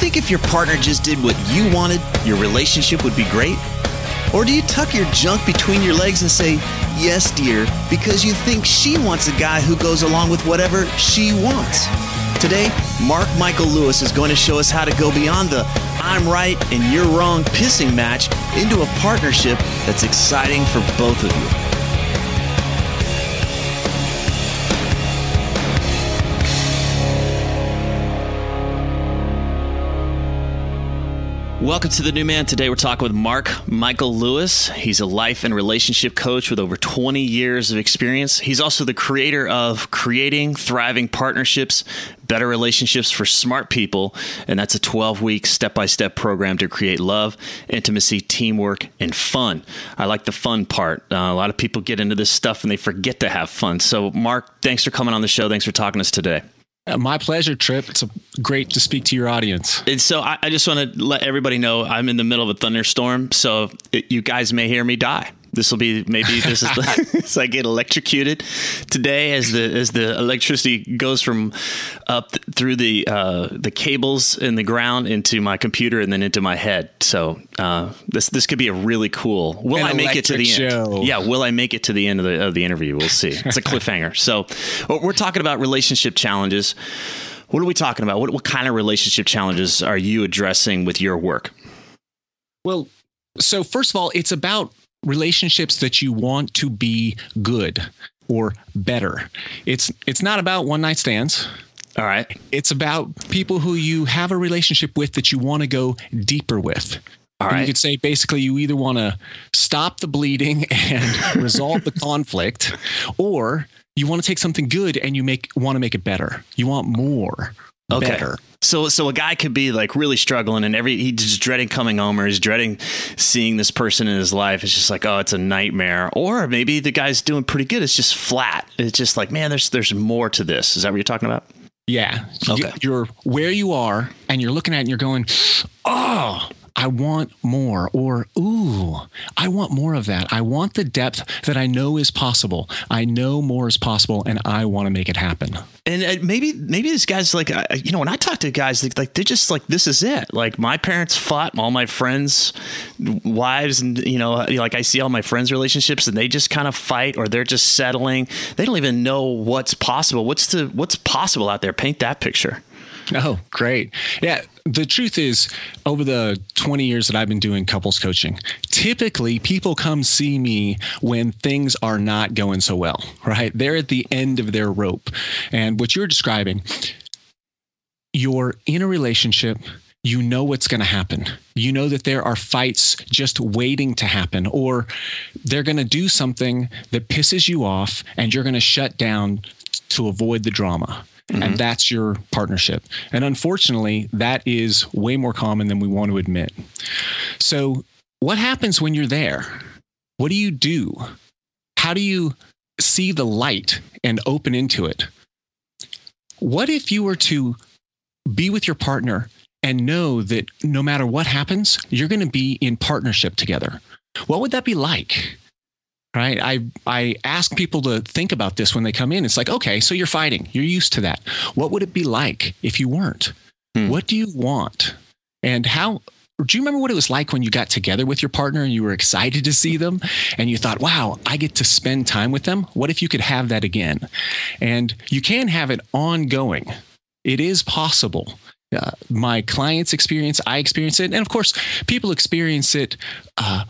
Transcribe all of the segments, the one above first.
Think if your partner just did what you wanted, your relationship would be great? Or do you tuck your junk between your legs and say, yes, dear, because you think she wants a guy who goes along with whatever she wants? Today, Mark Michael Lewis is going to show us how to go beyond the I'm right and you're wrong pissing match into a partnership that's exciting for both of you. Welcome to the new man. Today we're talking with Mark Michael Lewis. He's a life and relationship coach with over 20 years of experience. He's also the creator of Creating Thriving Partnerships, Better Relationships for Smart People. And that's a 12 week step by step program to create love, intimacy, teamwork, and fun. I like the fun part. Uh, a lot of people get into this stuff and they forget to have fun. So, Mark, thanks for coming on the show. Thanks for talking to us today. Uh, my pleasure, Trip. It's great to speak to your audience. And so I, I just want to let everybody know I'm in the middle of a thunderstorm, so it, you guys may hear me die. This will be maybe this is the, so I get electrocuted today as the as the electricity goes from up th- through the uh, the cables in the ground into my computer and then into my head. So uh, this this could be a really cool. Will An I make it to the show. end? Yeah, will I make it to the end of the of the interview? We'll see. It's a cliffhanger. so we're talking about relationship challenges. What are we talking about? What what kind of relationship challenges are you addressing with your work? Well, so first of all, it's about relationships that you want to be good or better. It's it's not about one night stands. All right. It's about people who you have a relationship with that you want to go deeper with. All And. You could say basically you either want to stop the bleeding and resolve the conflict, or you want to take something good and you make want to make it better. You want more. Okay. Better. So so a guy could be like really struggling and every he's just dreading coming home or he's dreading seeing this person in his life. It's just like, oh, it's a nightmare. Or maybe the guy's doing pretty good. It's just flat. It's just like, man, there's there's more to this. Is that what you're talking about? Yeah. Okay. You're where you are and you're looking at it and you're going, oh, I want more. Or, ooh, I want more of that. I want the depth that I know is possible. I know more is possible and I want to make it happen. And uh, maybe maybe this guy's like, uh, you know, when I talk to guys, like, like they're just like, this is it. Like my parents fought, all my friends' wives, and you know, like I see all my friends' relationships, and they just kind of fight, or they're just settling. They don't even know what's possible. What's the what's possible out there? Paint that picture. Oh, great. Yeah. The truth is, over the 20 years that I've been doing couples coaching, typically people come see me when things are not going so well, right? They're at the end of their rope. And what you're describing, you're in a relationship. You know what's going to happen. You know that there are fights just waiting to happen, or they're going to do something that pisses you off and you're going to shut down to avoid the drama. And mm-hmm. that's your partnership. And unfortunately, that is way more common than we want to admit. So, what happens when you're there? What do you do? How do you see the light and open into it? What if you were to be with your partner and know that no matter what happens, you're going to be in partnership together. What would that be like? Right. I, I ask people to think about this when they come in. It's like, okay, so you're fighting. You're used to that. What would it be like if you weren't? Hmm. What do you want? And how do you remember what it was like when you got together with your partner and you were excited to see them and you thought, wow, I get to spend time with them? What if you could have that again? And you can have it ongoing. It is possible. Uh, my clients experience, I experience it. And of course, people experience it uh,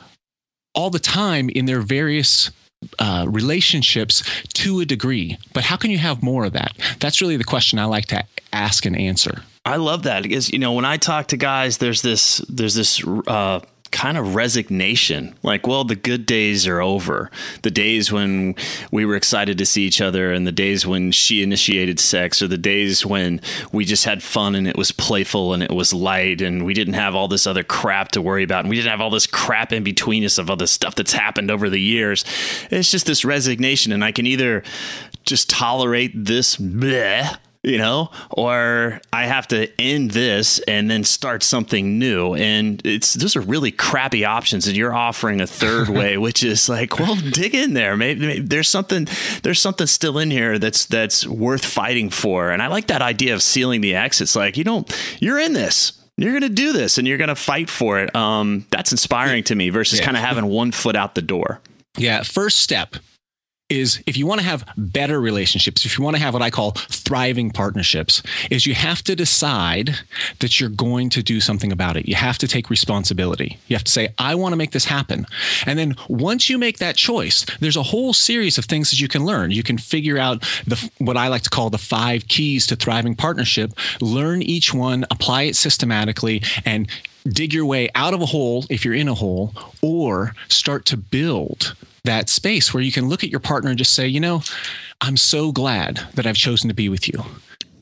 all the time in their various uh, relationships to a degree. But how can you have more of that? That's really the question I like to ask and answer. I love that because you know when I talk to guys, there's this there's this uh, kind of resignation. Like, well, the good days are over. The days when we were excited to see each other, and the days when she initiated sex, or the days when we just had fun and it was playful and it was light, and we didn't have all this other crap to worry about, and we didn't have all this crap in between us of all other stuff that's happened over the years. It's just this resignation, and I can either just tolerate this bleh you know, or I have to end this and then start something new. And it's those are really crappy options. And you're offering a third way, which is like, well, dig in there. Maybe, maybe, there's something there's something still in here that's that's worth fighting for. And I like that idea of sealing the exits. Like you don't you're in this. You're going to do this and you're going to fight for it. Um, that's inspiring to me versus yeah. kind of having one foot out the door. Yeah. First step is if you want to have better relationships, if you want to have what I call thriving partnerships, is you have to decide that you're going to do something about it. You have to take responsibility. You have to say, I want to make this happen. And then once you make that choice, there's a whole series of things that you can learn. You can figure out the what I like to call the five keys to thriving partnership, learn each one, apply it systematically, and dig your way out of a hole if you're in a hole, or start to build that space where you can look at your partner and just say, you know, I'm so glad that I've chosen to be with you.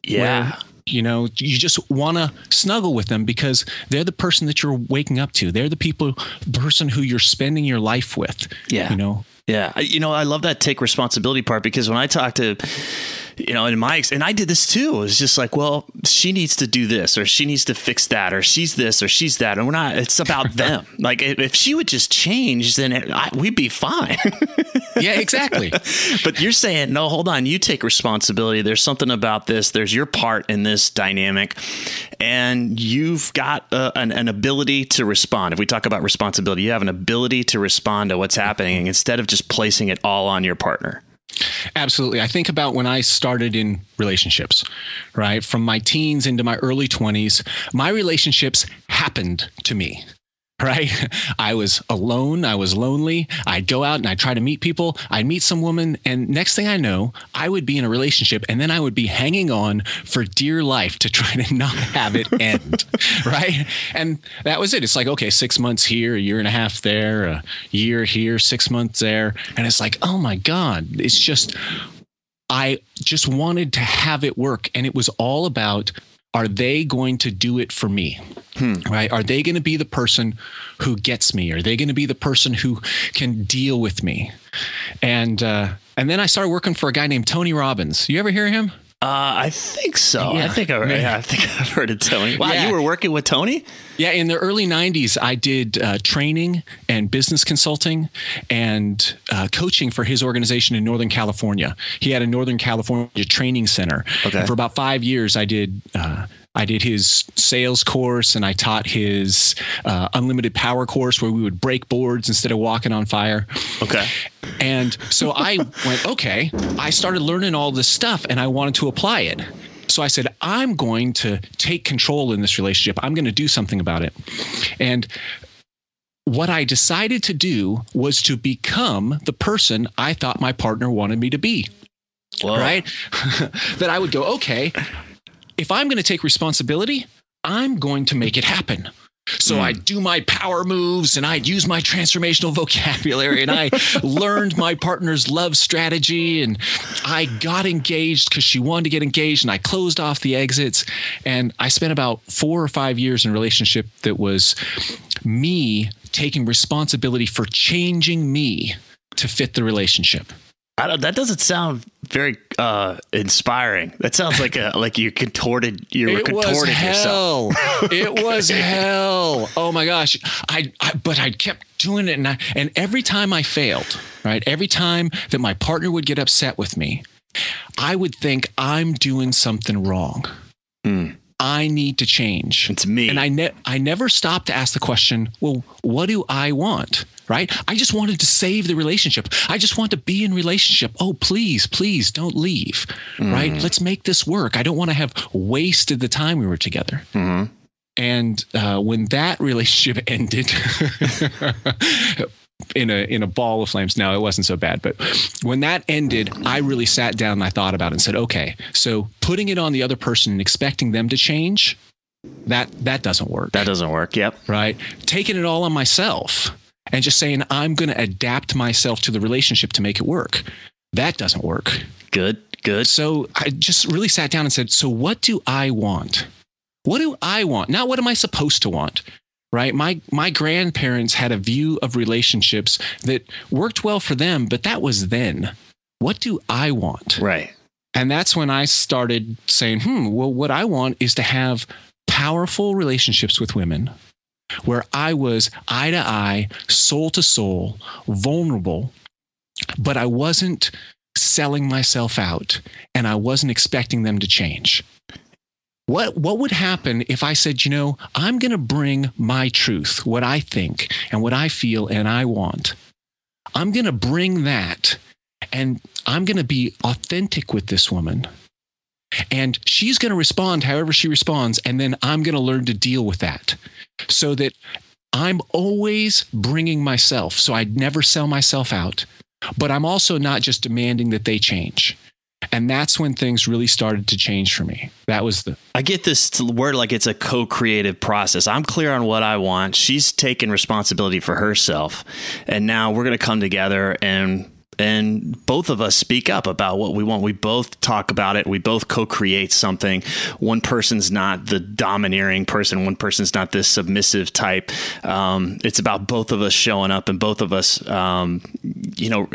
Yeah. Where, you know, you just want to snuggle with them because they're the person that you're waking up to. They're the people, the person who you're spending your life with. Yeah. You know, yeah. You know, I love that take responsibility part because when I talk to, you know, in my ex and I did this too. It's just like, well, she needs to do this, or she needs to fix that, or she's this, or she's that, and we're not. It's about them. like if she would just change, then it, I, we'd be fine. yeah, exactly. but you're saying no. Hold on, you take responsibility. There's something about this. There's your part in this dynamic, and you've got uh, an, an ability to respond. If we talk about responsibility, you have an ability to respond to what's happening instead of just placing it all on your partner. Absolutely. I think about when I started in relationships, right? From my teens into my early 20s, my relationships happened to me right? I was alone. I was lonely. I'd go out and I'd try to meet people. I'd meet some woman. And next thing I know, I would be in a relationship and then I would be hanging on for dear life to try to not have it end. right. And that was it. It's like, okay, six months here, a year and a half there, a year here, six months there. And it's like, oh my God, it's just, I just wanted to have it work. And it was all about are they going to do it for me? Hmm. Right? Are they going to be the person who gets me? Are they going to be the person who can deal with me? And uh, and then I started working for a guy named Tony Robbins. You ever hear him? Uh, I think so. Yeah. I think I, yeah, I think I've heard of Tony. Wow, yeah. you were working with Tony? Yeah, in the early '90s, I did uh, training and business consulting and uh, coaching for his organization in Northern California. He had a Northern California training center. Okay. And for about five years, I did uh, I did his sales course and I taught his uh, unlimited power course where we would break boards instead of walking on fire. Okay. And so I went, okay, I started learning all this stuff and I wanted to apply it. So I said, I'm going to take control in this relationship. I'm going to do something about it. And what I decided to do was to become the person I thought my partner wanted me to be. Whoa. Right? that I would go, okay, if I'm going to take responsibility, I'm going to make it happen. So mm. I'd do my power moves and I'd use my transformational vocabulary and I learned my partner's love strategy and I got engaged because she wanted to get engaged and I closed off the exits. And I spent about four or five years in a relationship that was me taking responsibility for changing me to fit the relationship. I don't, that doesn't sound very uh, inspiring. That sounds like a like you contorted you were it was contorting hell. yourself. it was hell. Oh my gosh. I, I but I kept doing it and I, and every time I failed, right? Every time that my partner would get upset with me, I would think I'm doing something wrong. I need to change. It's me. And I ne- I never stopped to ask the question, well, what do I want? Right? I just wanted to save the relationship. I just want to be in relationship. Oh, please, please don't leave. Right? Let's make this work. I don't want to have wasted the time we were together. And uh, when that relationship ended, in a in a ball of flames. No, it wasn't so bad. But when that ended, I really sat down and I thought about it and said, okay, so putting it on the other person and expecting them to change, that that doesn't work. that doesn't work. Yep. right? Taking it all on myself and just saying I'm going to adapt myself to the relationship to make it work. That doesn't work. Good. Good. So I just really sat down and said, so what do I want? What do I want? Not what am I supposed to want? Right? My my grandparents had a view of relationships that worked well for them, but that was then. What do I want? Right. And that's when I started saying, hmm, well, what I want is to have powerful relationships with women where I was eye to eye, soul to soul, vulnerable, but I wasn't selling myself out and I wasn't expecting them to change. What, what would happen if I said, you know, I'm going to bring my truth, what I think and what I feel and I want. I'm going to bring that and I'm going to be authentic with this woman. And she's going to respond however she responds. And then I'm going to learn to deal with that so that I'm always bringing myself. So I'd never sell myself out, but I'm also not just demanding that they change. And that's when things really started to change for me. That was the I get this word like it's a co-creative process. I'm clear on what I want. She's taken responsibility for herself, and now we're going to come together and and both of us speak up about what we want. We both talk about it. We both co-create something. One person's not the domineering person. One person's not this submissive type. Um, it's about both of us showing up and both of us, um, you know,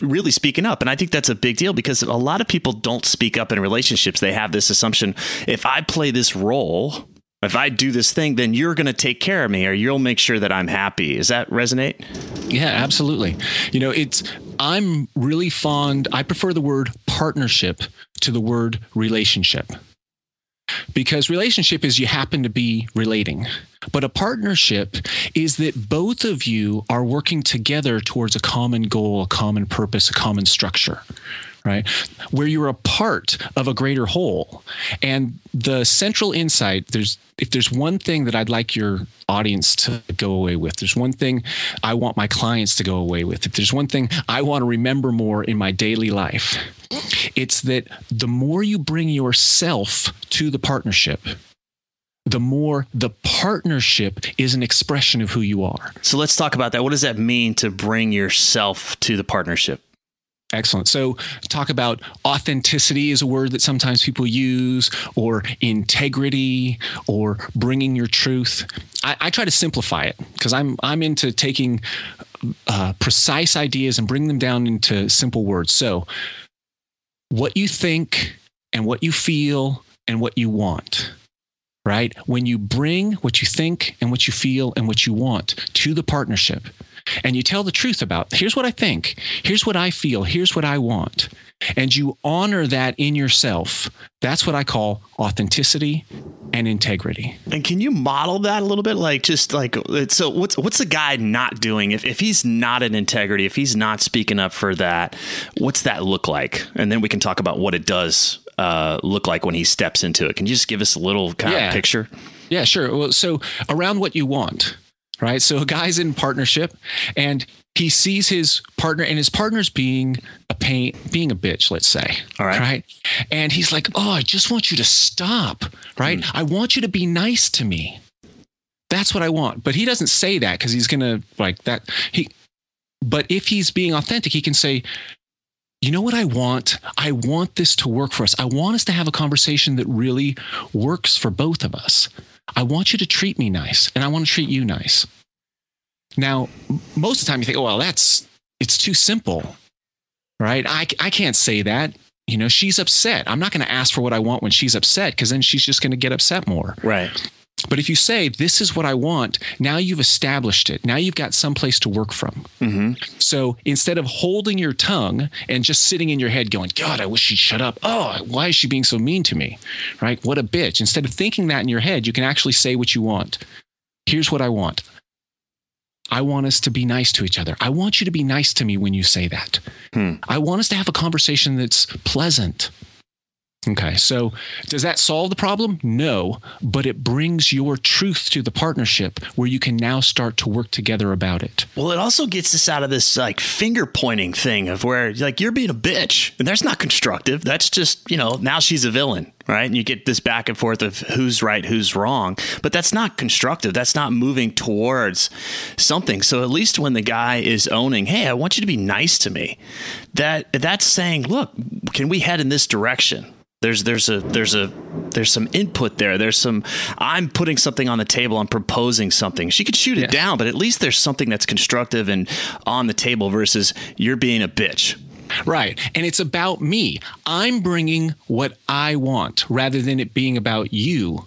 really speaking up. And I think that's a big deal because a lot of people don't speak up in relationships. They have this assumption: if I play this role. If I do this thing, then you're going to take care of me or you'll make sure that I'm happy. Does that resonate? Yeah, absolutely. You know, it's I'm really fond I prefer the word partnership to the word relationship. Because relationship is you happen to be relating. But a partnership is that both of you are working together towards a common goal, a common purpose, a common structure right? Where you're a part of a greater whole. And the central insight, there's if there's one thing that I'd like your audience to go away with, there's one thing I want my clients to go away with. If there's one thing I want to remember more in my daily life, it's that the more you bring yourself to the partnership, the more the partnership is an expression of who you are. So let's talk about that. What does that mean to bring yourself to the partnership? Excellent. So, talk about authenticity is a word that sometimes people use, or integrity, or bringing your truth. I, I try to simplify it because I'm I'm into taking uh, precise ideas and bring them down into simple words. So, what you think and what you feel and what you want right? When you bring what you think and what you feel and what you want to the partnership, and you tell the truth about here's what I think, here's what I feel, here's what I want, and you honor that in yourself, that's what I call authenticity and integrity. And can you model that a little bit? Like just like so what's what's the guy not doing? If if he's not in integrity, if he's not speaking up for that, what's that look like? And then we can talk about what it does uh, look like when he steps into it. Can you just give us a little kind Yeah. of picture? Yeah, sure. Well, so around what you want, right? So a guy's in partnership and he sees his partner and his partner's being a pain, being a bitch, let's say. All right. Right. And he's like, Oh, I just want you to stop. Right. Hmm. I want you to be nice to me. That's what I want. But he doesn't say that because he's gonna like that. He but if he's being authentic, he can say, you know what I want? I want this to work for us. I want us to have a conversation that really works for both of us. I want you to treat me nice and I want to treat you nice. Now, most of the time you think, oh, well, that's, it's too simple. right? I, I can't say that. You know, she's upset. I'm not going to ask for what I want when she's upset because then she's just going to get upset more. Right. But if you say, this is what I want, now you've established it. Now you've got some place to work from. Mm-hmm. So instead of holding your tongue and just sitting in your head going, God, I wish she'd shut up. Oh, why is she being so mean to me? Right? What a bitch. Instead of thinking that in your head, you can actually say what you want. Here's what I want. I want us to be nice to each other. I want you to be nice to me when you say that. Hmm. I want us to have a conversation that's pleasant. Okay, so does that solve the problem? No, but it brings your truth to the partnership where you can now start to work together about it. Well, it also gets us out of this like finger pointing thing of where like you're being a bitch, and that's not constructive. That's just you know now she's a villain, right? And you get this back and forth of who's right, who's wrong, but that's not constructive. That's not moving towards something. So at least when the guy is owning, hey, I want you to be nice to me, that that's saying, look, can we head in this direction? There's there's a there's a there's some input there. There's some I'm putting something on the table. I'm proposing something. She could shoot it down, but at least there's something that's constructive and on the table versus you're being a bitch. Right. And it's about me. I'm bringing what I want rather than it being about you.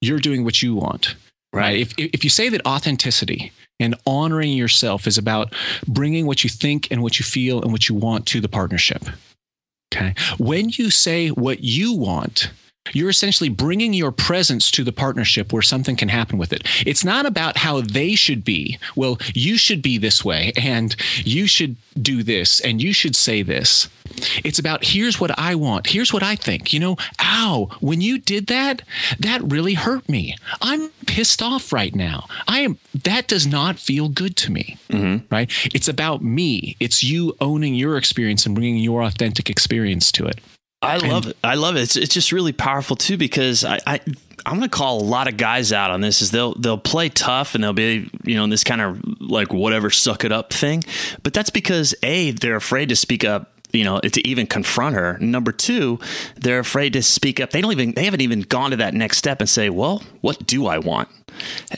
You're doing what you want. Right. If, if you say that authenticity and honoring yourself is about bringing what you think and what you feel and what you want to the partnership. Okay. When you say what you want, you're essentially bringing your presence to the partnership where something can happen with it. It's not about how they should be. Well, you should be this way, and you should do this, and you should say this. It's about here's what I want. Here's what I think. You know, ow, when you did that, that really hurt me. I'm pissed off right now. I am, that does not feel good to me. Mm-hmm. Right? It's about me. It's you owning your experience and bringing your authentic experience to it. I love it. I love it. It's, it's just really powerful too because I, I I'm going to call a lot of guys out on this. Is they'll they'll play tough and they'll be you know in this kind of like whatever suck it up thing, but that's because a they're afraid to speak up. You know, to even confront her. Number two, they're afraid to speak up. They don't even they haven't even gone to that next step and say, "Well, what do I want?"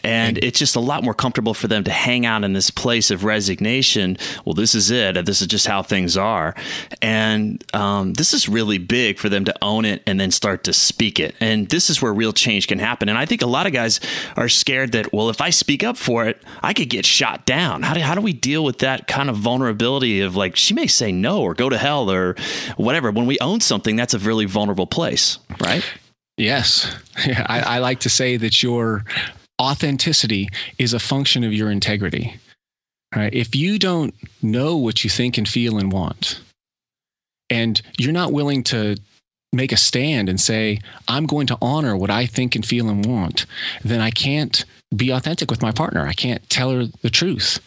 And it's just a lot more comfortable for them to hang out in this place of resignation. Well, this is it. This is just how things are. And um, this is really big for them to own it and then start to speak it. And this is where real change can happen. And I think a lot of guys are scared that, well, if I speak up for it, I could get shot down. How do, how do we deal with that kind of vulnerability of like, she may say no or go to hell or whatever. When we own something, that's a really vulnerable place, right? Yes. Yeah, I, I like to say that your authenticity is a function of your integrity. Right? If you don't know what you think and feel and want, and you're not willing to make a stand and say, I'm going to honor what I think and feel and want, then I can't be authentic with my partner. I can't tell her the truth.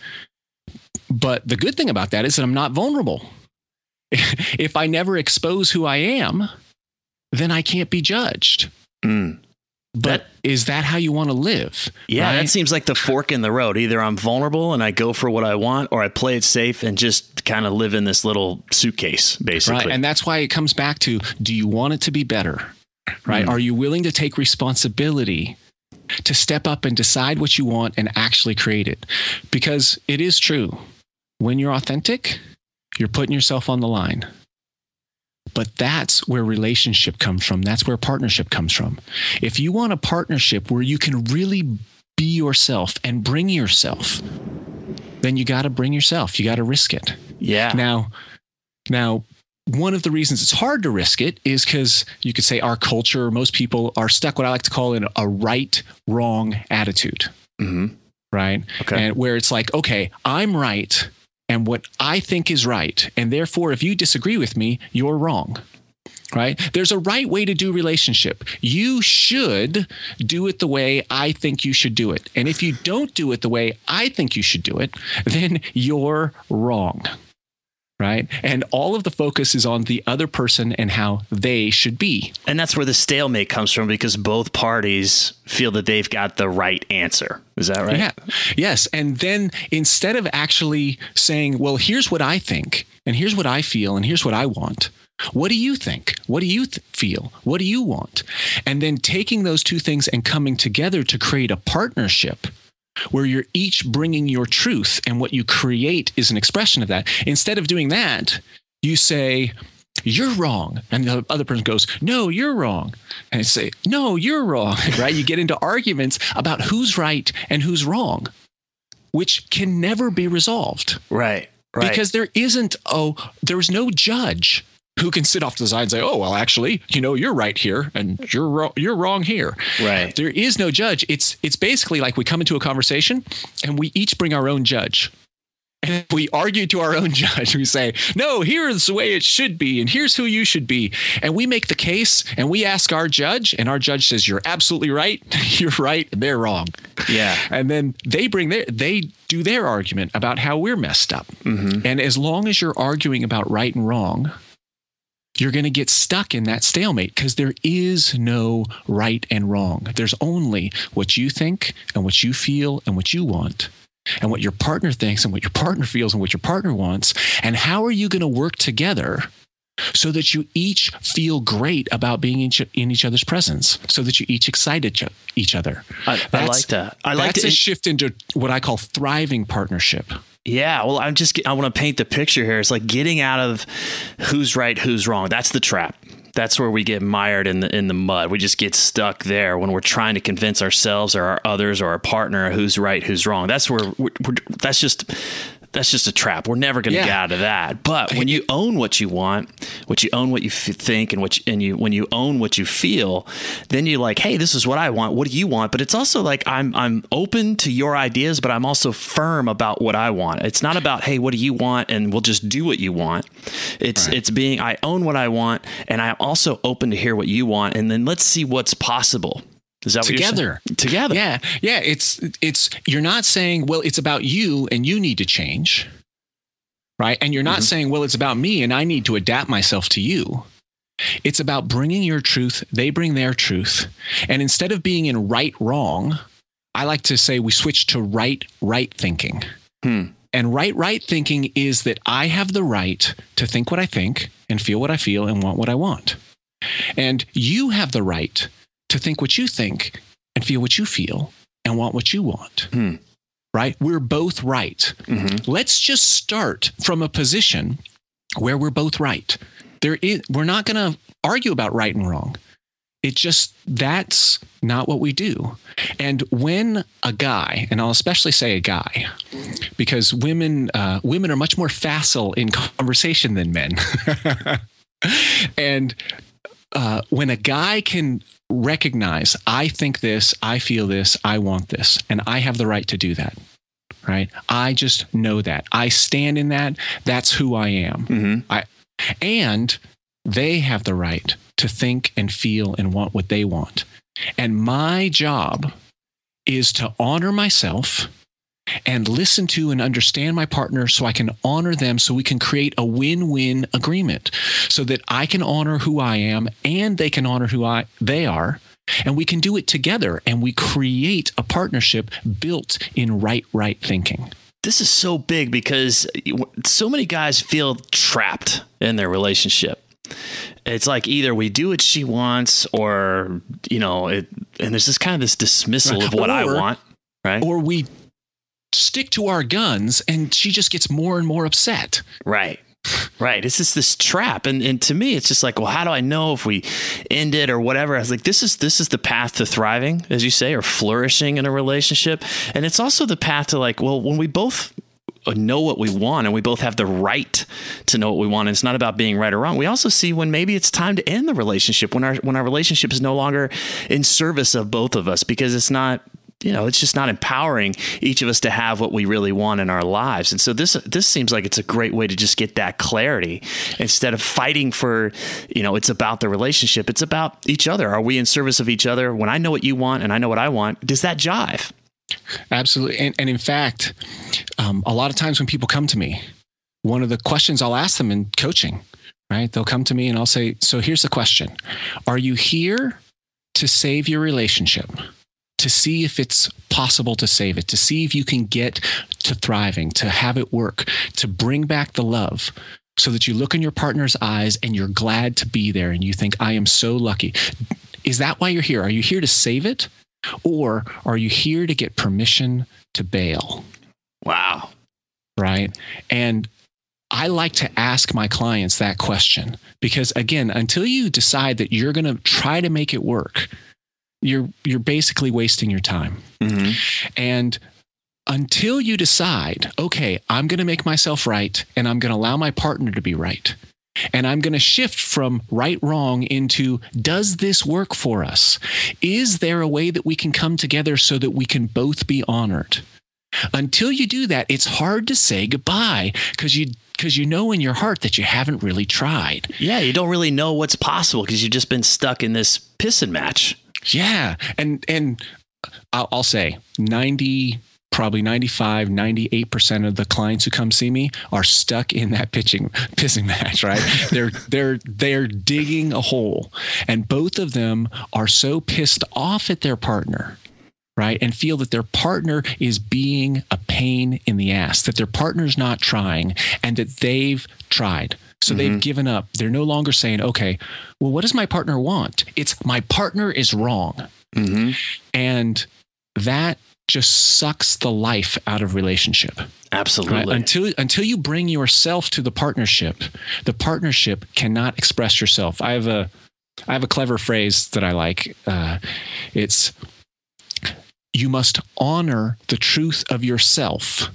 But the good thing about that is that I'm not vulnerable. if I never expose who I am, then I can't be judged. Mm. But is that how you want to live? Yeah, right? that seems like the fork in the road. Either I'm vulnerable and I go for what I want, or I play it safe and just kind of live in this little suitcase, basically. right. And that's why it comes back to do you want it to be better? Right. Mm. Are you willing to take responsibility to step up and decide what you want and actually create it? Because it is true. When you're authentic, you're putting yourself on the line. But that's where relationship comes from. That's where partnership comes from. If you want a partnership where you can really be yourself and bring yourself, then you got to bring yourself. You got to risk it. yeah. Now, now, one of the reasons it's hard to risk it is because you could say our culture, most people are stuck what I like to call in a right wrong attitude, hmm right? Okay. And where it's like, okay, I'm right and what I think is right. And therefore, if you disagree with me, you're wrong. Right? There's a right way to do relationship. You should do it the way I think you should do it. And if you don't do it the way I think you should do it, then you're wrong. Right? And all of the focus is on the other person and how they should be. And that's where the stalemate comes from because both parties feel that they've got the right answer. Is that right? Yeah. Yes. And then instead of actually saying, well, here's what I think, and here's what I feel, and here's what I want. What do you think? What do you th- feel? What do you want? And then taking those two things and coming together to create a partnership where you're each bringing your truth and what you create is an expression of that. Instead of doing that, you say, you're wrong. And the other person goes, no, you're wrong. And I say, no, you're wrong, right? You get into arguments about who's right and who's wrong, which can never be resolved. Right. Right. Because there isn't, oh, there's no judge who can sit off to the side and say, "Oh, well, actually, you know, you're right here, and you're wrong, you're wrong here." Right. There is no judge. It's it's basically like we come into a conversation and we each bring our own judge. And we argue to our own judge. We say, no, here's the way it should be, and here's who you should be. And we make the case and we ask our judge, and our judge says, You're absolutely right. You're right. They're wrong. Yeah. And then they bring their, they do their argument about how we're messed up. Mm-hmm. And as long as you're arguing about right and wrong, you're going to get stuck in that stalemate because there is no right and wrong. There's only what you think and what you feel and what you want and what your partner thinks and what your partner feels and what your partner wants. And how are you going to work together so that you each feel great about being in each, in each other's presence, so that you each excite each, each other? I, I like that. I like That's to, a shift into what I call thriving partnership. Yeah, well, I'm just I want to paint the picture here. It's like getting out of who's right, who's wrong. That's the trap. That's where we get mired in the in the mud. We just get stuck there when we're trying to convince ourselves or our others or our partner who's right, who's wrong. That's where we're, we're, that's just that's just a trap. We're never going to Yeah. get out of that. But when you own what you want, what you own what you f- think, and what you, and you when you own what you feel, then you're like, hey, this is what I want. What do you want? But it's also like I'm I'm open to your ideas, but I'm also firm about what I want. It's not about hey, what do you want, and we'll just do what you want. It's it's being I own what I want, and I'm also open to hear what you want, and then let's see what's possible. Is that what you're Together. saying? Together. Yeah, yeah. It's it's you're not saying, well, it's about you and you need to change, right? And you're not saying, well, it's about me and I need to adapt myself to you. It's about bringing your truth. They bring their truth, and instead of being in right wrong, I like to say we switch to right right thinking. Hmm. And right right thinking is that I have the right to think what I think and feel what I feel and want what I want. And you have the right to think what you think and feel what you feel and want what you want. Hmm. Right? We're both right. Mhm. Let's just start from a position where we're both right. There is, we're not going to argue about right and wrong. It just, that's not what we do. And when a guy, and I'll especially say a guy, because women, uh, women are much more facile in conversation than men. and uh, when a guy can recognize, I think this, I feel this, I want this, and I have the right to do that. Right. I just know that. I stand in that. That's who I am. Mhm. I, and they have the right to think and feel and want what they want. And my job is to honor myself and listen to and understand my partner so I can honor them so we can create a win-win agreement so that I can honor who I am and they can honor who I they are and we can do it together and we create a partnership built in right right thinking. this is so big because so many guys feel trapped in their relationship. It's like either we do what she wants, or you know, it, and there's this kind of this dismissal of what I want, right? Or we stick to our guns and she just gets more and more upset. right, right. It's just this trap, and and to me, it's just like, well, how do I know if we end it or whatever? I was like, this is this is the path to thriving, as you say, or flourishing in a relationship, and it's also the path to like, well, when we both know what we want and we both have the right to know what we want and it's not about being right or wrong we also see when maybe it's time to end the relationship when our when our relationship is no longer in service of both of us because it's not you know it's just not empowering each of us to have what we really want in our lives and so this this seems like it's a great way to just get that clarity instead of fighting for you know it's about the relationship it's about each other are we in service of each other when i know what you want and i know what i want does that jive Absolutely. And, and in fact, um, a lot of times when people come to me, one of the questions I'll ask them in coaching, right? They'll come to me and I'll say, So here's the question Are you here to save your relationship? To see if it's possible to save it, to see if you can get to thriving, to have it work, to bring back the love so that you look in your partner's eyes and you're glad to be there and you think, I am so lucky. Is that why you're here? Are you here to save it? Or are you here to get permission to bail? wow Right. And I like to ask my clients that question because again, until you decide that you're going to try to make it work, you're you're basically wasting your time. Mm-hmm. And until you decide, okay, I'm going to make myself right and I'm going to allow my partner to be right. And I'm going to shift from right wrong into does this work for us? Is there a way that we can come together so that we can both be honored? Until you do that, it's hard to say goodbye because you because you know in your heart that you haven't really tried. Yeah, you don't really know what's possible because you've just been stuck in this pissing match. Yeah, and and I'll, I'll say ninety probably 95 98% of the clients who come see me are stuck in that pitching pissing match right? They're they're they're digging a hole. And both of them are so pissed off at their partner right? And feel that their partner is being a pain in the ass that their partner's not trying and that they've tried so mm-hmm. they've given up they're no longer saying okay well what does my partner want it's my partner is wrong mm-hmm. and that just sucks the life out of relationship. Absolutely. Right? Until until you bring yourself to the partnership, the partnership cannot express yourself. I have a I have a clever phrase that I like. Uh, it's you must honor the truth of yourself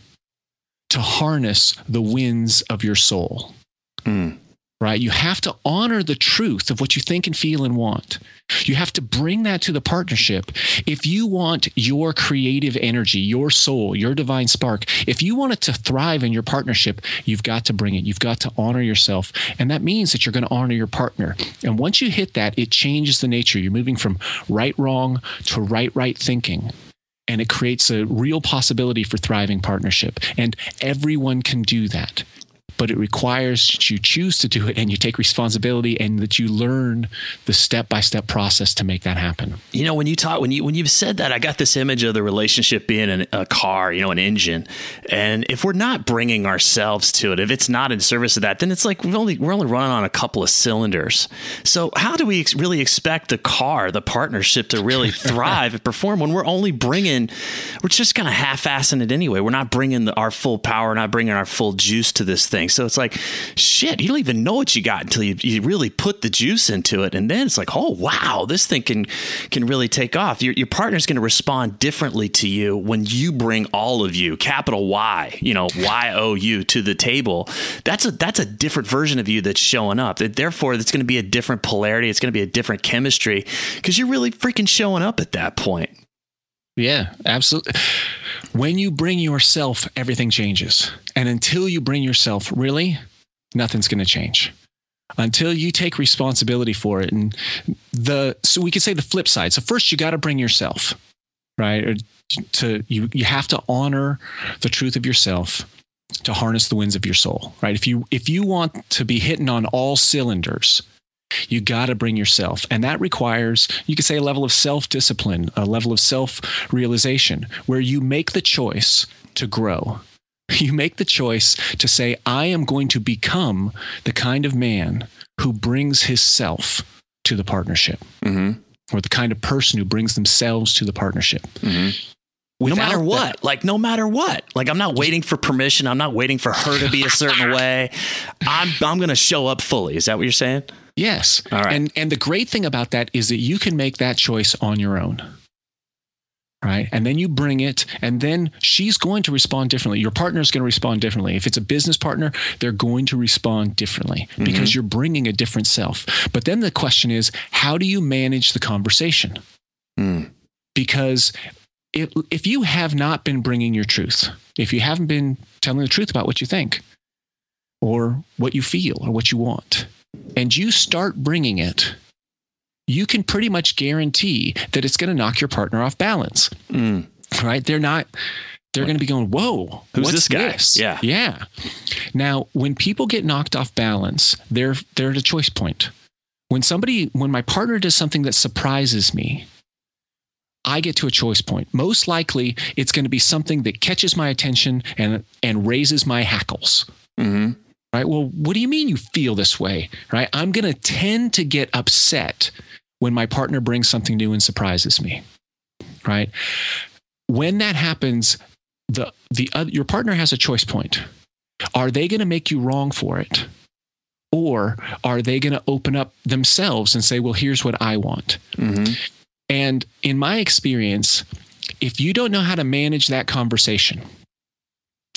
to harness the winds of your soul. Mm right? You have to honor the truth of what you think and feel and want. You have to bring that to the partnership. If you want your creative energy, your soul, your divine spark, if you want it to thrive in your partnership, you've got to bring it. You've got to honor yourself. And that means that you're going to honor your partner. And once you hit that, it changes the nature. You're moving from right, wrong to right, right thinking and it creates a real possibility for thriving partnership. And everyone can do that but it requires that you choose to do it and you take responsibility and that you learn the step by step process to make that happen. You know, when you talk, when you when you've said that, I got this image of the relationship being an, a car, you know, an engine, and if we're not bringing ourselves to it, if it's not in service of that, then it's like we're only we're only running on a couple of cylinders. So how do we ex- really expect the car, the partnership, to really thrive and perform when we're only bringing, we're just kind of half-assing it anyway. We're not bringing the, our full power, not bringing our full juice to this thing. So it's like, shit, you don't even know what you got until you, you really put the juice into it. And then it's like, oh, wow, this thing can, can really take off. Your, your partner's going to respond differently to you when you bring all of you, capital Y, you know, Y O U to the table. That's a, that's a different version of you that's showing up. Therefore, it's going to be a different polarity. It's going to be a different chemistry because you're really freaking showing up at that point. Yeah, absolutely. When you bring yourself, everything changes. And until you bring yourself, really, nothing's going to change. Until you take responsibility for it. And the so we could say the flip side. So first you got to bring yourself, right? Or to you you have to honor the truth of yourself to harness the winds of your soul, right? If you if you want to be hitting on all cylinders, you got to bring yourself. And that requires, you could say, a level of self discipline, a level of self realization, where you make the choice to grow. You make the choice to say, I am going to become the kind of man who brings his self to the partnership, mm-hmm. or the kind of person who brings themselves to the partnership. Mm-hmm no matter what that, like no matter what like i'm not waiting for permission i'm not waiting for her to be a certain way i'm i'm going to show up fully is that what you're saying Yes. All right. And and the great thing about that is that you can make that choice on your own. Right. And then you bring it, and then she's going to respond differently. Your partner is going to respond differently. If it's a business partner, they're going to respond differently mm-hmm. because you're bringing a different self. But then the question is, how do you manage the conversation? Mm. Because if, if you have not been bringing your truth, if you haven't been telling the truth about what you think or what you feel or what you want, and you start bringing it, you can pretty much guarantee that it's going to knock your partner off balance. Mm. Right? They're not they're going to be going, "Whoa, who's this guy?" This? Yeah, yeah. Now, when people get knocked off balance, they're they're at a choice point. When somebody, when my partner does something that surprises me, I get to a choice point. Most likely, it's going to be something that catches my attention and and raises my hackles. Mm-hmm right? Well, what do you mean you feel this way, right? I'm going to tend to get upset when my partner brings something new and surprises me, right? When that happens, the the uh, your partner has a choice point. are they going to make you wrong for it? Or are they going to open up themselves and say, well, here's what I want? Mm-hmm. And in my experience, if you don't know how to manage that conversation,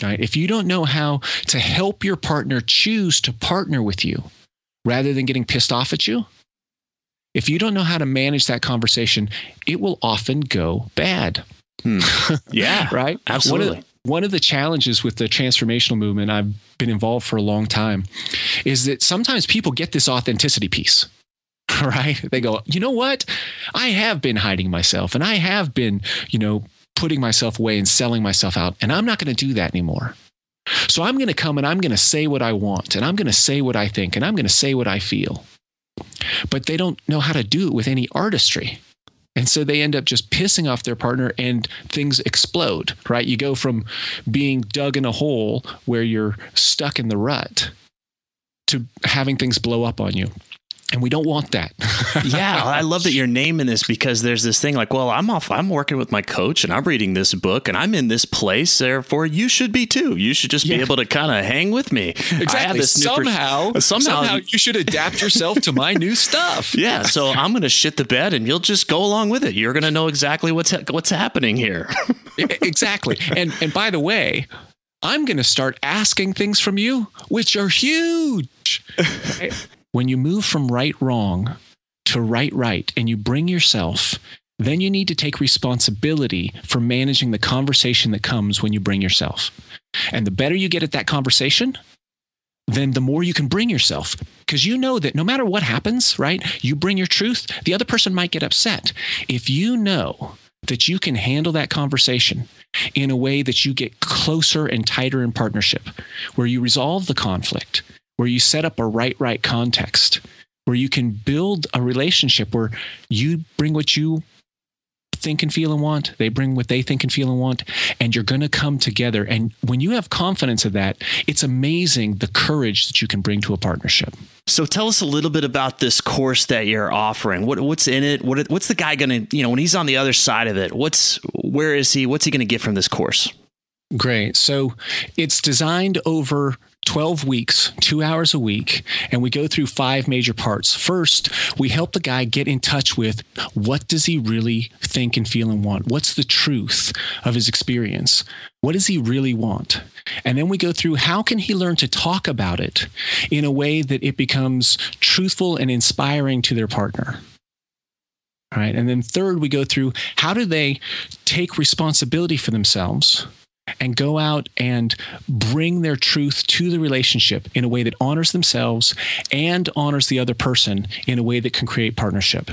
right, if you don't know how to help your partner choose to partner with you rather than getting pissed off at you, if you don't know how to manage that conversation, it will often go bad. Hmm. Yeah. right? Absolutely. One of, one of the challenges with the transformational movement, I've been involved for a long time, is that sometimes people get this authenticity piece. Right? They go, you know what? I have been hiding myself and I have been, you know, putting myself away and selling myself out. And I'm not going to do that anymore. So I'm going to come and I'm going to say what I want and I'm going to say what I think and I'm going to say what I feel. But they don't know how to do it with any artistry. And so they end up just pissing off their partner and things explode, right? You go from being dug in a hole where you're stuck in the rut to having things blow up on you and we don't want that. yeah, I love that you're naming this because there's this thing like, well, I'm off, I'm working with my coach and I'm reading this book and I'm in this place. Therefore, you should be too. You should just yeah. be able to kind of hang with me. Exactly. somehow, per- somehow, somehow, you should adapt yourself to my new stuff. Yeah. So I'm going to shit the bed and you'll just go along with it. You're going to know exactly what's ha- what's happening here. exactly. And and by the way, I'm going to start asking things from you, which are huge. When you move from right wrong to right right and you bring yourself, then you need to take responsibility for managing the conversation that comes when you bring yourself. And the better you get at that conversation, then the more you can bring yourself. Because you know that no matter what happens, right, you bring your truth, the other person might get upset. If you know that you can handle that conversation in a way that you get closer and tighter in partnership, where you resolve the conflict, where you set up a right right context where you can build a relationship where you bring what you think and feel and want they bring what they think and feel and want and you're going to come together. And when you have confidence of that it's amazing the courage that you can bring to a partnership. So tell us a little bit about this course that you're offering. What, what's in it? What, what's the guy going to you know when he's on the other side of it what's where is he? What's he going to get from this course? Great. So it's designed over 12 weeks, two hours a week, and we go through five major parts. First, we help the guy get in touch with what does he really think and feel and want? What's the truth of his experience? What does he really want? And then we go through how can he learn to talk about it in a way that it becomes truthful and inspiring to their partner. All right. And then third, we go through how do they take responsibility for themselves and go out and bring their truth to the relationship in a way that honors themselves and honors the other person in a way that can create partnership.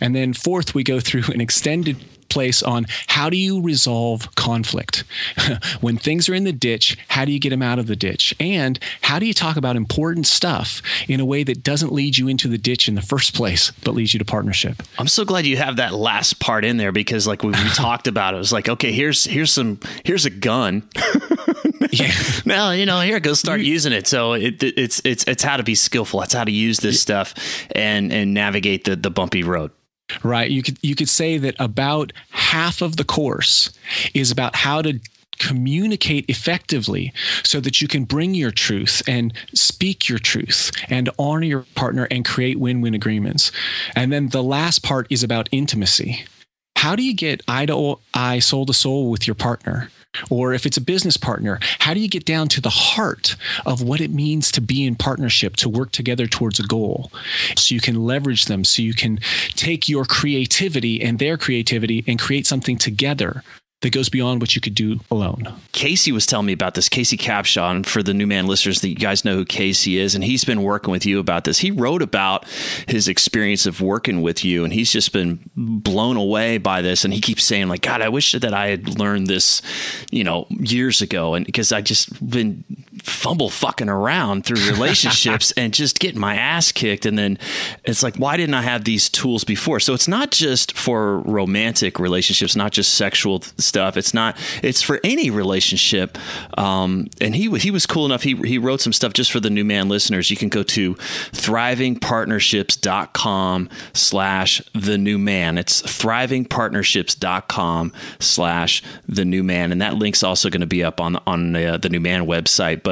And then fourth, we go through an extended place on how do you resolve conflict? when things are in the ditch, how do you get them out of the ditch? And how do you talk about important stuff in a way that doesn't lead you into the ditch in the first place, but leads you to partnership? I'm so glad you have that last part in there because like when we talked about it, it was like, okay, here's here's some here's a gun. yeah. Now, you know, here go start using it. So it, it's it's it's how to be skillful. It's how to use this stuff and and navigate the the bumpy road right? You could you could say that about half of the course is about how to communicate effectively so that you can bring your truth and speak your truth and honor your partner and create win-win agreements. And then the last part is about intimacy. How do you get eye to eye, soul to soul with your partner? Or if it's a business partner, how do you get down to the heart of what it means to be in partnership, to work together towards a goal? So you can leverage them, so you can take your creativity and their creativity and create something together that goes beyond what you could do alone. Casey was telling me about this, Casey Capshaw, for the new man listeners that you guys know who Casey is, and he's been working with you about this. He wrote about his experience of working with you, and he's just been blown away by this. And he keeps saying, like, God, I wish that I had learned this, you know, years ago. And because I just been fumble fucking around through relationships and just getting my ass kicked. And then it's like, why didn't I have these tools before? So it's not just for romantic relationships, not just sexual stuff. It's not, it's for any relationship. Um, and he, he was cool enough. He, he wrote some stuff just for the new man listeners. You can go to thrivingpartnerships.com slash the new man. It's thrivingpartnerships.com slash the new man. And that link's also going to be up on, on uh, the new man website. But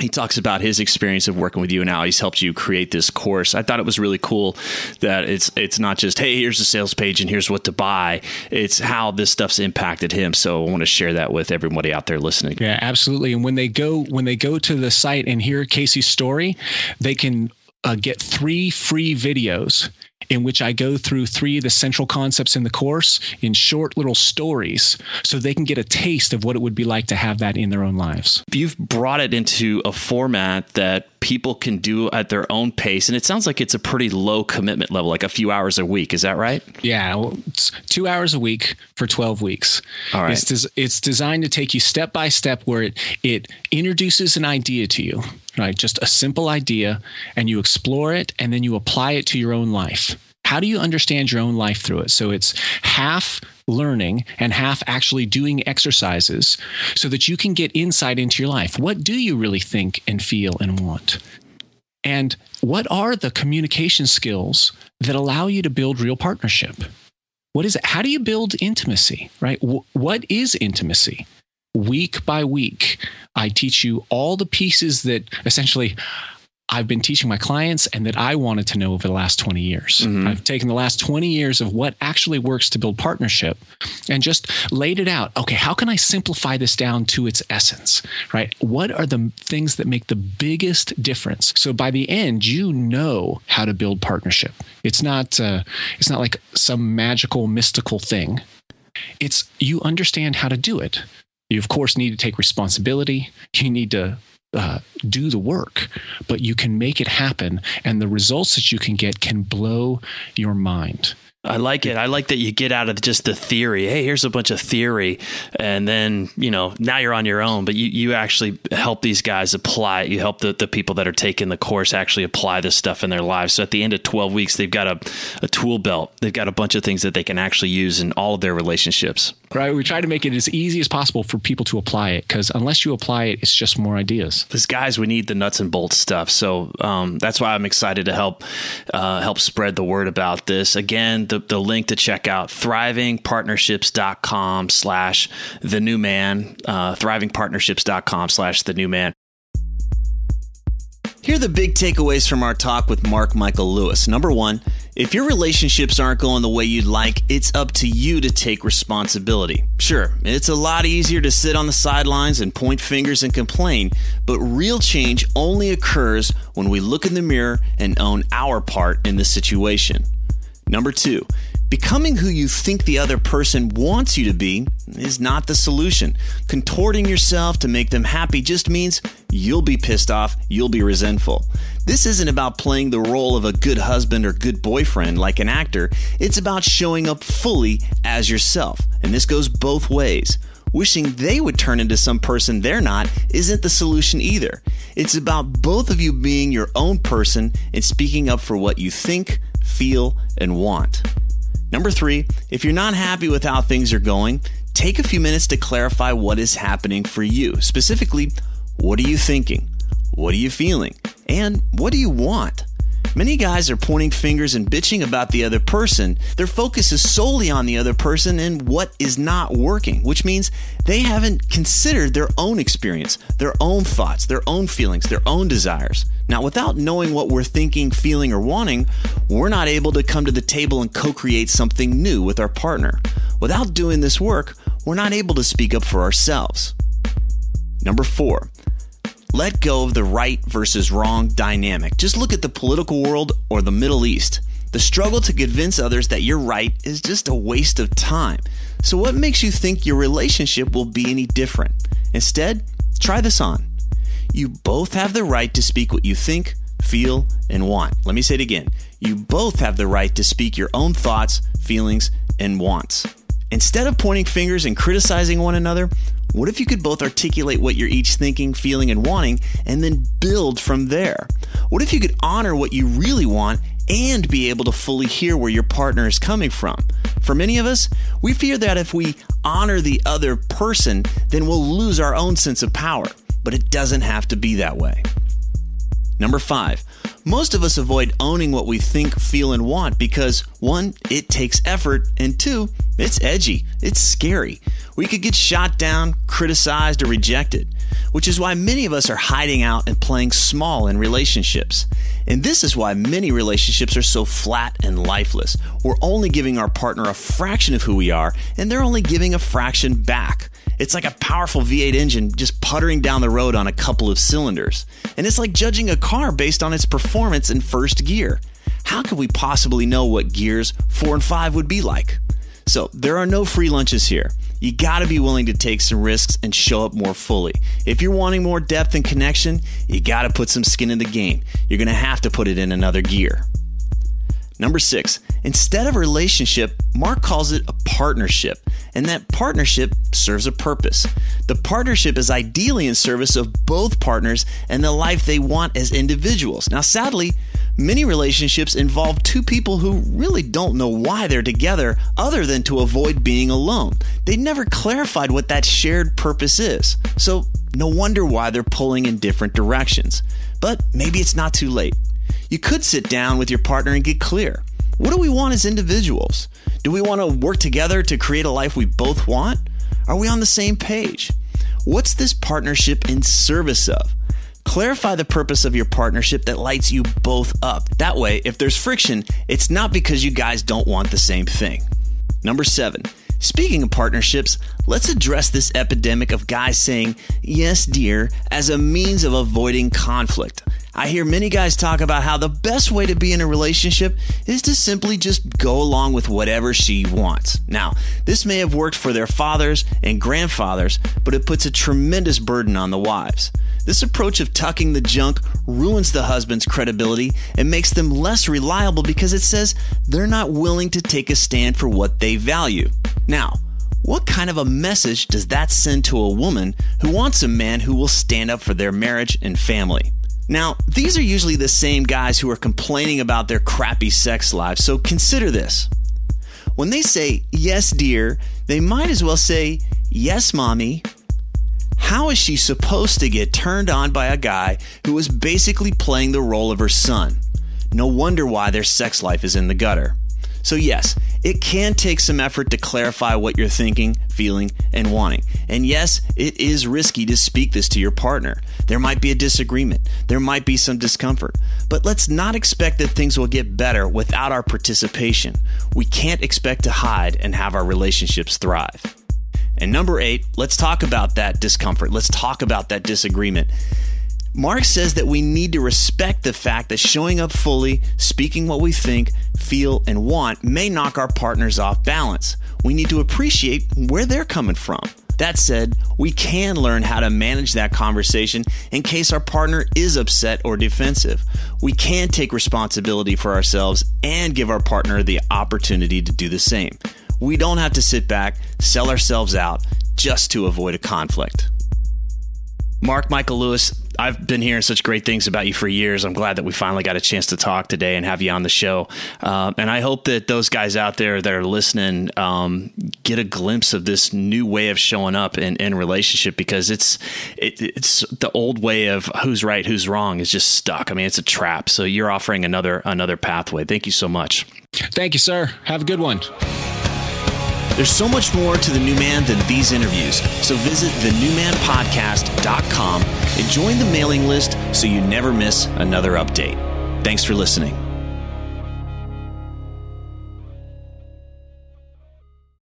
he talks about his experience of working with you and how he's helped you create this course. I thought it was really cool that it's it's not just hey here's the sales page and here's what to buy. It's how this stuff's impacted him. So I want to share that with everybody out there listening. Yeah, absolutely. And when they go when they go to the site and hear Casey's story, they can uh, get three free videos in which I go through three of the central concepts in the course in short little stories so they can get a taste of what it would be like to have that in their own lives. You've brought it into a format that people can do at their own pace. And it sounds like it's a pretty low commitment level, like a few hours a week. Is that right? Yeah. Well, it's two hours a week for 12 weeks. All right. It's, des- it's designed to take you step by step where it, it introduces an idea to you, right? Just a simple idea, and you explore it and then you apply it to your own life. How do you understand your own life through it? So it's half learning and half actually doing exercises so that you can get insight into your life. What do you really think and feel and want? And what are the communication skills that allow you to build real partnership? What is it? How do you build intimacy, right? what is intimacy? Week by week, I teach you all the pieces that essentially I've been teaching my clients and that I wanted to know over the last 20 years. Mm-hmm. I've taken the last 20 years of what actually works to build partnership and just laid it out. Okay, how can I simplify this down to its essence, right? What are the things that make the biggest difference? So by the end, you know how to build partnership. It's not uh, it's not like some magical mystical thing. It's you understand how to do it. You of course need to take responsibility. You need to uh, do the work, but you can make it happen. And the results that you can get can blow your mind. I like it. I like that you get out of just the theory. Hey, here's a bunch of theory, and then you know now you're on your own. But you you actually help these guys apply it. You help the, the people that are taking the course actually apply this stuff in their lives. So at the end of 12 weeks, they've got a, a tool belt. They've got a bunch of things that they can actually use in all of their relationships. Right. We try to make it as easy as possible for people to apply it because unless you apply it, it's just more ideas. As guys, we need the nuts and bolts stuff. So um, that's why I'm excited to help uh, help spread the word about this. Again, the, the link to check out thrivingpartnerships.com slash the new man, uh, thrivingpartnerships.com slash the new man. Here are the big takeaways from our talk with Mark Michael Lewis. Number one, if your relationships aren't going the way you'd like, it's up to you to take responsibility. Sure, it's a lot easier to sit on the sidelines and point fingers and complain, but real change only occurs when we look in the mirror and own our part in the situation. Number two, Becoming who you think the other person wants you to be is not the solution. Contorting yourself to make them happy just means you'll be pissed off, you'll be resentful. This isn't about playing the role of a good husband or good boyfriend like an actor, it's about showing up fully as yourself. And this goes both ways. Wishing they would turn into some person they're not isn't the solution either. It's about both of you being your own person and speaking up for what you think, feel, and want. Number three, if you're not happy with how things are going, take a few minutes to clarify what is happening for you. Specifically, what are you thinking? What are you feeling? And what do you want? Many guys are pointing fingers and bitching about the other person. Their focus is solely on the other person and what is not working, which means they haven't considered their own experience, their own thoughts, their own feelings, their own desires. Now, without knowing what we're thinking, feeling, or wanting, we're not able to come to the table and co create something new with our partner. Without doing this work, we're not able to speak up for ourselves. Number four, let go of the right versus wrong dynamic. Just look at the political world or the Middle East. The struggle to convince others that you're right is just a waste of time. So, what makes you think your relationship will be any different? Instead, try this on. You both have the right to speak what you think, feel, and want. Let me say it again. You both have the right to speak your own thoughts, feelings, and wants. Instead of pointing fingers and criticizing one another, What if you could both articulate what you're each thinking, feeling, and wanting, and then build from there? What if you could honor what you really want and be able to fully hear where your partner is coming from? For many of us, we fear that if we honor the other person, then we'll lose our own sense of power. But it doesn't have to be that way. Number five, most of us avoid owning what we think, feel, and want because one, it takes effort, and two, it's edgy, it's scary. We could get shot down, criticized, or rejected, which is why many of us are hiding out and playing small in relationships. And this is why many relationships are so flat and lifeless. We're only giving our partner a fraction of who we are, and they're only giving a fraction back. It's like a powerful V8 engine just puttering down the road on a couple of cylinders. And it's like judging a car based on its performance in first gear. How could we possibly know what gears 4 and 5 would be like? So, there are no free lunches here. You gotta be willing to take some risks and show up more fully. If you're wanting more depth and connection, you gotta put some skin in the game. You're gonna have to put it in another gear. Number six, instead of a relationship, Mark calls it a partnership, and that partnership serves a purpose. The partnership is ideally in service of both partners and the life they want as individuals. Now, sadly, many relationships involve two people who really don't know why they're together other than to avoid being alone. They never clarified what that shared purpose is. So, no wonder why they're pulling in different directions. But maybe it's not too late. You could sit down with your partner and get clear. What do we want as individuals? Do we want to work together to create a life we both want? Are we on the same page? What's this partnership in service of? Clarify the purpose of your partnership that lights you both up. That way, if there's friction, it's not because you guys don't want the same thing. Number seven, Speaking of partnerships, let's address this epidemic of guys saying, yes, dear, as a means of avoiding conflict. I hear many guys talk about how the best way to be in a relationship is to simply just go along with whatever she wants. Now, this may have worked for their fathers and grandfathers, but it puts a tremendous burden on the wives. This approach of tucking the junk ruins the husband's credibility and makes them less reliable because it says they're not willing to take a stand for what they value. Now, what kind of a message does that send to a woman who wants a man who will stand up for their marriage and family? Now, these are usually the same guys who are complaining about their crappy sex lives, so consider this. When they say, yes, dear, they might as well say, yes, mommy. How is she supposed to get turned on by a guy who is basically playing the role of her son? No wonder why their sex life is in the gutter. So, yes, it can take some effort to clarify what you're thinking, feeling, and wanting. And yes, it is risky to speak this to your partner. There might be a disagreement, there might be some discomfort. But let's not expect that things will get better without our participation. We can't expect to hide and have our relationships thrive. And number eight, let's talk about that discomfort. Let's talk about that disagreement. Mark says that we need to respect the fact that showing up fully, speaking what we think, feel, and want may knock our partners off balance. We need to appreciate where they're coming from. That said, we can learn how to manage that conversation in case our partner is upset or defensive. We can take responsibility for ourselves and give our partner the opportunity to do the same. We don't have to sit back, sell ourselves out just to avoid a conflict. Mark Michael Lewis, I've been hearing such great things about you for years. I'm glad that we finally got a chance to talk today and have you on the show. Uh, and I hope that those guys out there that are listening um, get a glimpse of this new way of showing up in, in relationship because it's it, it's the old way of who's right, who's wrong is just stuck. I mean, it's a trap. So you're offering another another pathway. Thank you so much. Thank you, sir. Have a good one. There's so much more to The New Man than these interviews, so visit thenewmanpodcast.com and join the mailing list so you never miss another update. Thanks for listening.